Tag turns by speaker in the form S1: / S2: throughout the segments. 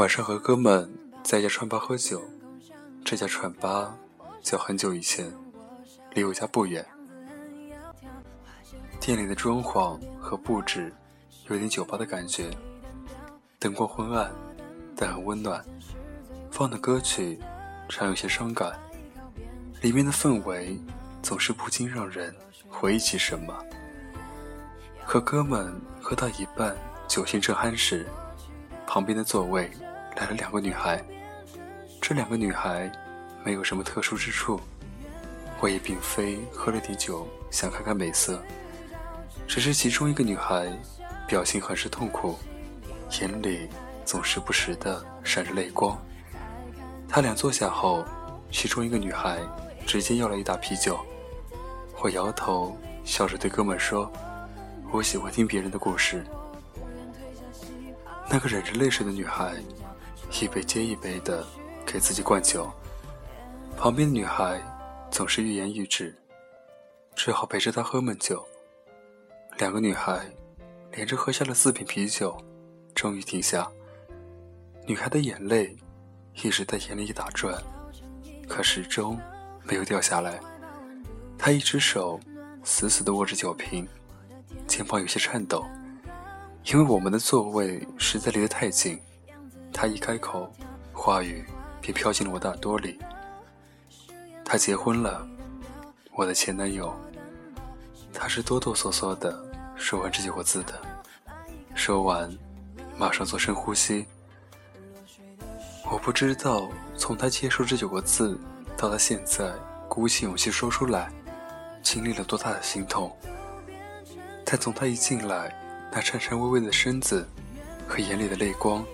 S1: 晚上和哥们在一家串吧喝酒，这家串吧叫很久以前，离我家不远。店里的装潢和布置有点酒吧的感觉，灯光昏暗，但很温暖。放的歌曲常有些伤感，里面的氛围总是不禁让人回忆起什么。和哥们喝到一半，酒兴正酣时，旁边的座位来了两个女孩。这两个女孩没有什么特殊之处，我也并非喝了点酒想看看美色，只是其中一个女孩表情很是痛苦，眼里总是不时的闪着泪光。他俩坐下后，其中一个女孩直接要了一打啤酒。我摇头，笑着对哥们说：“我喜欢听别人的故事。”那个忍着泪水的女孩，一杯接一杯的给自己灌酒。旁边的女孩总是欲言又止，只好陪着她喝闷酒。两个女孩连着喝下了四瓶啤酒，终于停下。女孩的眼泪。一直在眼里打转，可始终没有掉下来。他一只手死死地握着酒瓶，肩膀有些颤抖，因为我们的座位实在离得太近。他一开口，话语便飘进了我的耳朵里。他结婚了，我的前男友。他是哆哆嗦嗦地说完这几个字的，说完，马上做深呼吸。我不知道从他接受这九个字到他现在鼓起勇气说出来，经历了多大的心痛。但从他一进来那颤颤巍巍的身子和眼里的泪光，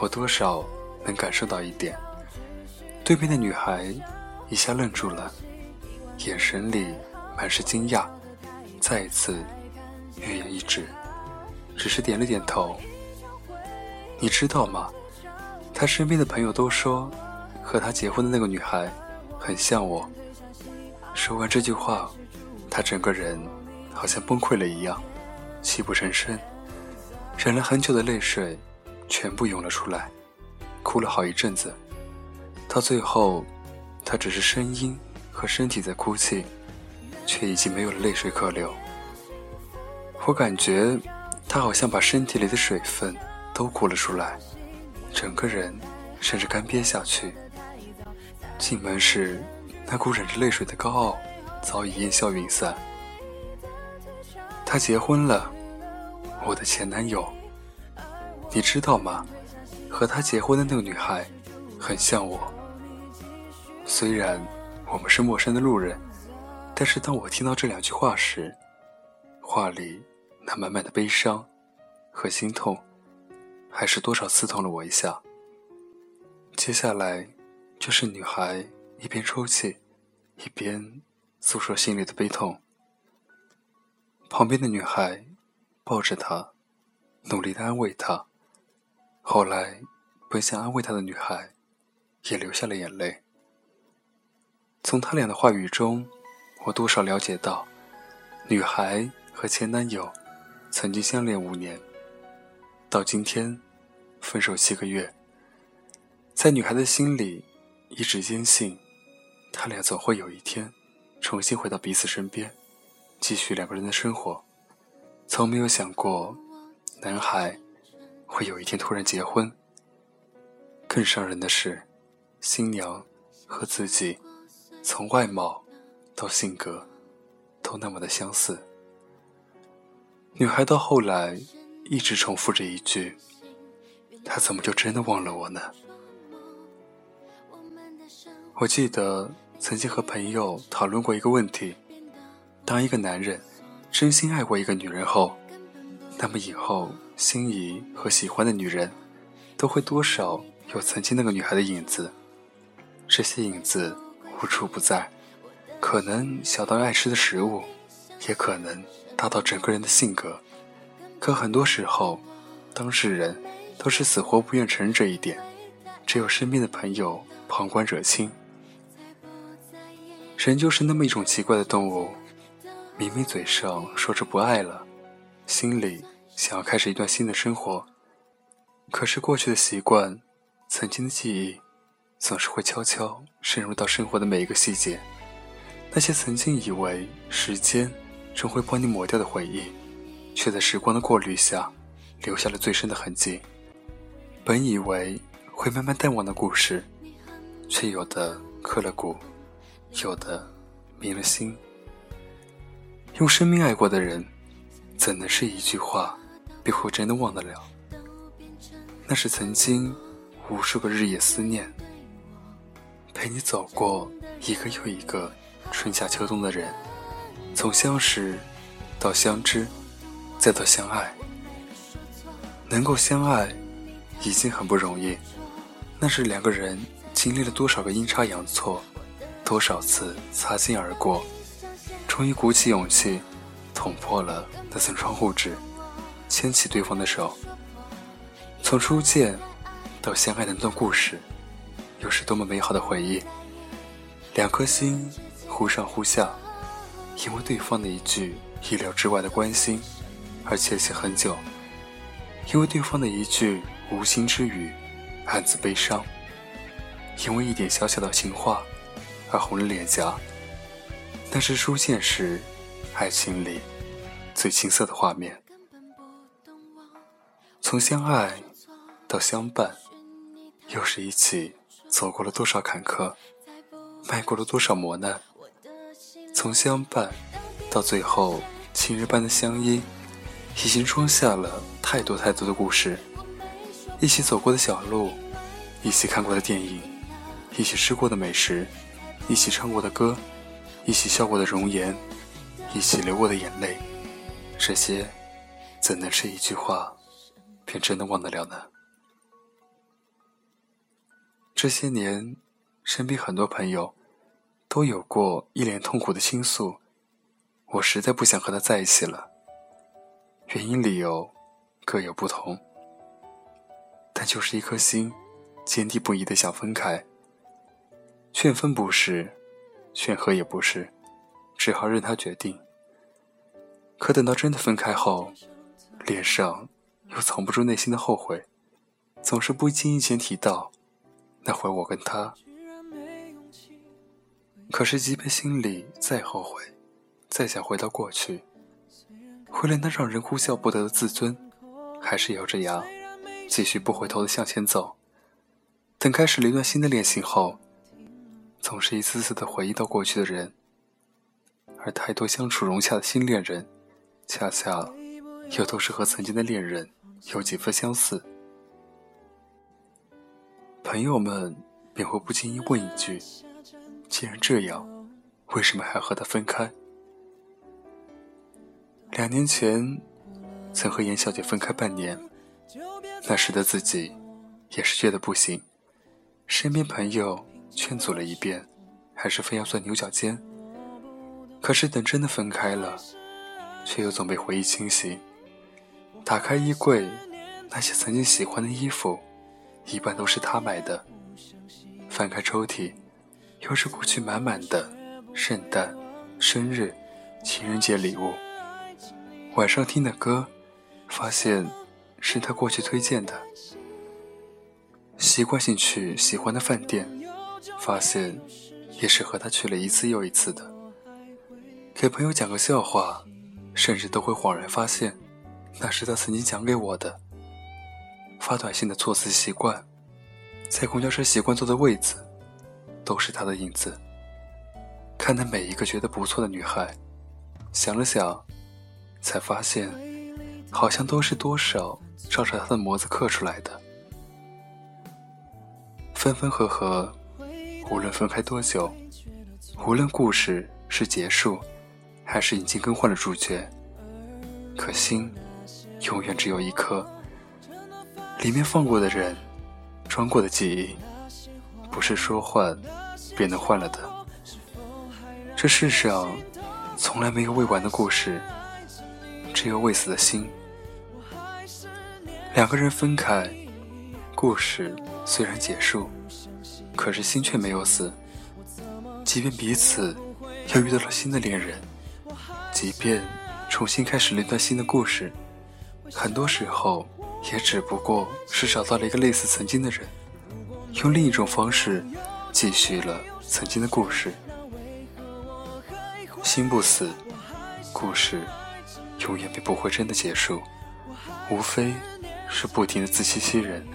S1: 我多少能感受到一点。对面的女孩一下愣住了，眼神里满是惊讶，再一次欲言又止，只是点了点头。你知道吗？他身边的朋友都说，和他结婚的那个女孩很像我。说完这句话，他整个人好像崩溃了一样，泣不成声，忍了很久的泪水全部涌了出来，哭了好一阵子。到最后，他只是声音和身体在哭泣，却已经没有了泪水可流。我感觉他好像把身体里的水分都哭了出来。整个人甚至干瘪下去。进门时，那股忍着泪水的高傲早已烟消云散。他结婚了，我的前男友。你知道吗？和他结婚的那个女孩，很像我。虽然我们是陌生的路人，但是当我听到这两句话时，话里那满满的悲伤和心痛。还是多少刺痛了我一下。接下来，就是女孩一边抽泣，一边诉说心里的悲痛。旁边的女孩抱着她，努力的安慰她。后来，本想安慰她的女孩也流下了眼泪。从他俩的话语中，我多少了解到，女孩和前男友曾经相恋五年。到今天，分手七个月，在女孩的心里，一直坚信，他俩总会有一天，重新回到彼此身边，继续两个人的生活。从没有想过，男孩会有一天突然结婚。更伤人的是，新娘和自己，从外貌到性格，都那么的相似。女孩到后来。一直重复着一句：“他怎么就真的忘了我呢？”我记得曾经和朋友讨论过一个问题：当一个男人真心爱过一个女人后，那么以后心仪和喜欢的女人，都会多少有曾经那个女孩的影子。这些影子无处不在，可能小到爱吃的食物，也可能大到整个人的性格。可很多时候，当事人都是死活不愿承认这一点，只有身边的朋友旁观者清。人就是那么一种奇怪的动物，明明嘴上说着不爱了，心里想要开始一段新的生活。可是过去的习惯，曾经的记忆，总是会悄悄渗入到生活的每一个细节。那些曾经以为时间终会帮你抹掉的回忆，却在时光的过滤下，留下了最深的痕迹。本以为会慢慢淡忘的故事，却有的刻了骨，有的迷了心。用生命爱过的人，怎能是一句话便会真的忘得了？那是曾经无数个日夜思念，陪你走过一个又一个春夏秋冬的人，从相识到相知，再到相爱。能够相爱已经很不容易，那是两个人经历了多少个阴差阳错，多少次擦肩而过。终于鼓起勇气，捅破了那层窗户纸，牵起对方的手。从初见到相爱的那段故事，又是多么美好的回忆。两颗心忽上忽下，因为对方的一句意料之外的关心而窃喜很久；因为对方的一句无心之语暗自悲伤；因为一点小小的情话而红了脸颊。那是初见时，爱情里最青涩的画面。从相爱到相伴，又是一起走过了多少坎坷，迈过了多少磨难。从相伴到最后情人般的相依，已经装下了太多太多的故事。一起走过的小路，一起看过的电影，一起吃过的美食，一起唱过的歌。一起笑过的容颜，一起流过的眼泪，这些怎能是一句话便真的忘得了呢？这些年，身边很多朋友都有过一脸痛苦的倾诉，我实在不想和他在一起了。原因理由各有不同，但就是一颗心坚定不移的想分开，劝分不是。劝和也不是，只好任他决定。可等到真的分开后，脸上又藏不住内心的后悔，总是不经意间提到那会我跟他。可是，即便心里再后悔，再想回到过去，为了那让人哭笑不得的自尊，还是咬着牙继续不回头的向前走。等开始了一段新的恋情后。总是一次次的回忆到过去的人，而太多相处融洽的新恋人，恰恰又都是和曾经的恋人有几分相似。朋友们便会不经意问一句：“既然这样，为什么还要和他分开？”两年前，曾和严小姐分开半年，那时的自己也是觉得不行，身边朋友。劝阻了一遍，还是非要钻牛角尖。可是等真的分开了，却又总被回忆侵袭。打开衣柜，那些曾经喜欢的衣服，一般都是他买的。翻开抽屉，又是过去满满的圣诞、生日、情人节礼物。晚上听的歌，发现是他过去推荐的。习惯性去喜欢的饭店。发现，也是和他去了一次又一次的。给朋友讲个笑话，甚至都会恍然发现，那是他曾经讲给我的。发短信的措辞习惯，在公交车习惯坐的位子，都是他的影子。看他每一个觉得不错的女孩，想了想，才发现，好像都是多少照着他的模子刻出来的。分分合合。无论分开多久，无论故事是结束，还是已经更换了主角，可心永远只有一颗。里面放过的人，装过的记忆，不是说换便能换了的。这世上从来没有未完的故事，只有未死的心。两个人分开，故事虽然结束。可是心却没有死，即便彼此又遇到了新的恋人，即便重新开始了一段新的故事，很多时候也只不过是找到了一个类似曾经的人，用另一种方式继续了曾经的故事。心不死，故事永远便不会真的结束，无非是不停的自欺欺人。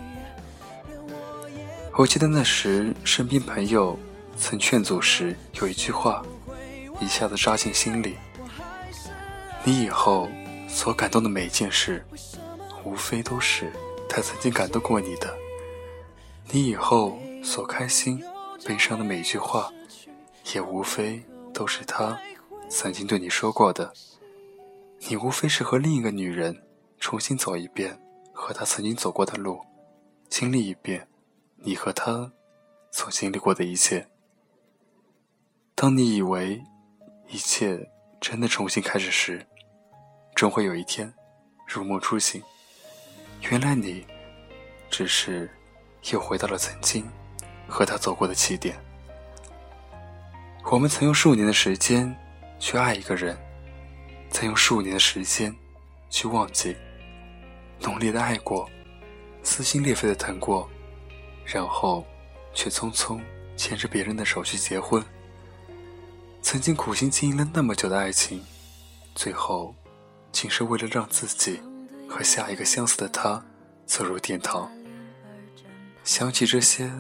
S1: 我记得那时身边朋友曾劝阻时，有一句话一下子扎进心里：你以后所感动的每一件事，无非都是他曾经感动过你的；你以后所开心、悲伤的每一句话，也无非都是他。曾经对你说过的，你无非是和另一个女人重新走一遍和她曾经走过的路，经历一遍你和她所经历过的一切。当你以为一切真的重新开始时，终会有一天如梦初醒，原来你只是又回到了曾经和他走过的起点。我们曾用数年的时间。去爱一个人，再用数年的时间去忘记，浓烈的爱过，撕心裂肺的疼过，然后却匆匆牵着别人的手去结婚。曾经苦心经营了那么久的爱情，最后仅是为了让自己和下一个相似的他走入殿堂。想起这些，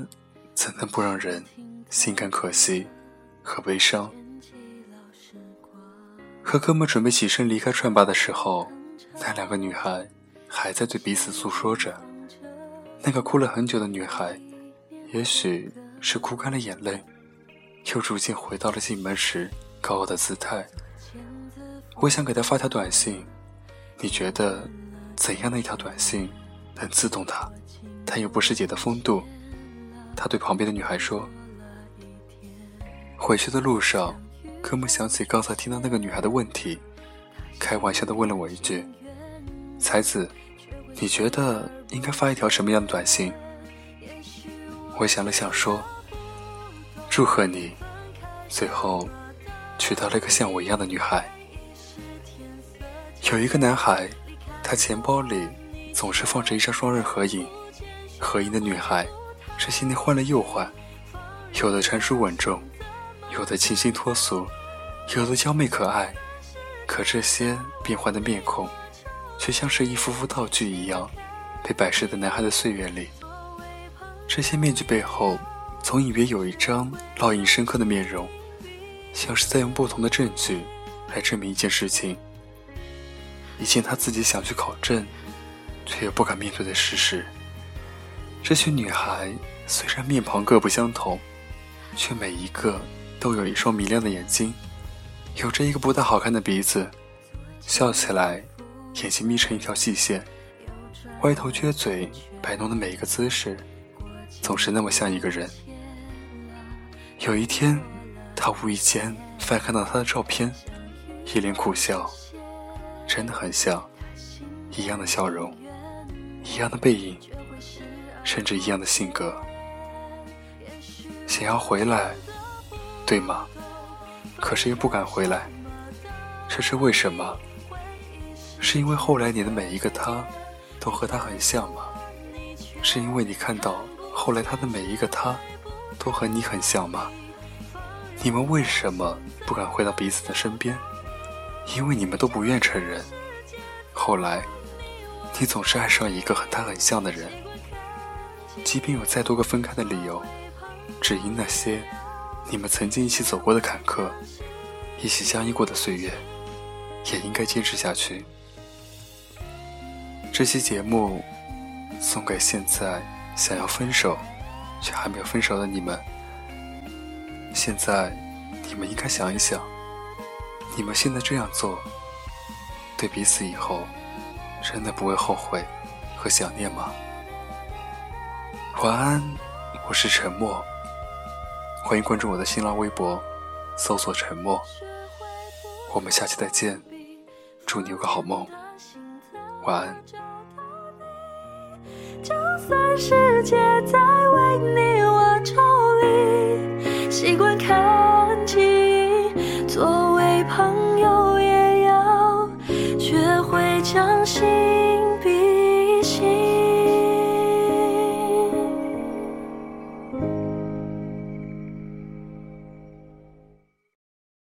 S1: 怎能不让人心感可惜和悲伤？和哥们准备起身离开串吧的时候，那两个女孩还在对彼此诉说着。那个哭了很久的女孩，也许是哭干了眼泪，又逐渐回到了进门时高傲的姿态。我想给她发条短信，你觉得怎样的一条短信能刺痛她？她又不失姐的风度。他对旁边的女孩说：“回去的路上。”哥们想起刚才听到那个女孩的问题，开玩笑的问了我一句：“才子，你觉得应该发一条什么样的短信？”我想了想说：“祝贺你，最后娶到了一个像我一样的女孩。”有一个男孩，他钱包里总是放着一张双人合影，合影的女孩这些年换了又换，有的成熟稳重。有的清新脱俗，有的娇媚可爱，可这些变幻的面孔，却像是一幅幅道具一样，被摆设在男孩的岁月里。这些面具背后，总隐约有一张烙印深刻的面容，像是在用不同的证据来证明一件事情，一件他自己想去考证，却又不敢面对的事实。这群女孩虽然面庞各不相同，却每一个。都有一双明亮的眼睛，有着一个不大好看的鼻子，笑起来眼睛眯成一条细线，歪头撅嘴摆弄的每一个姿势，总是那么像一个人。有一天，他无意间翻看到他的照片，一脸苦笑，真的很像，一样的笑容，一样的背影，甚至一样的性格，想要回来。对吗？可是又不敢回来，这是为什么？是因为后来你的每一个他，都和他很像吗？是因为你看到后来他的每一个他，都和你很像吗？你们为什么不敢回到彼此的身边？因为你们都不愿承认。后来，你总是爱上一个和他很像的人，即便有再多个分开的理由，只因那些。你们曾经一起走过的坎坷，一起相依过的岁月，也应该坚持下去。这期节目送给现在想要分手却还没有分手的你们。现在，你们应该想一想，你们现在这样做，对彼此以后真的不会后悔和想念吗？晚安，我是沉默。欢迎关注我的新浪微博，搜索“沉默”。我们下期再见，祝你有个好梦，晚安。就算世界在为你我抽离，习惯看
S2: 相信。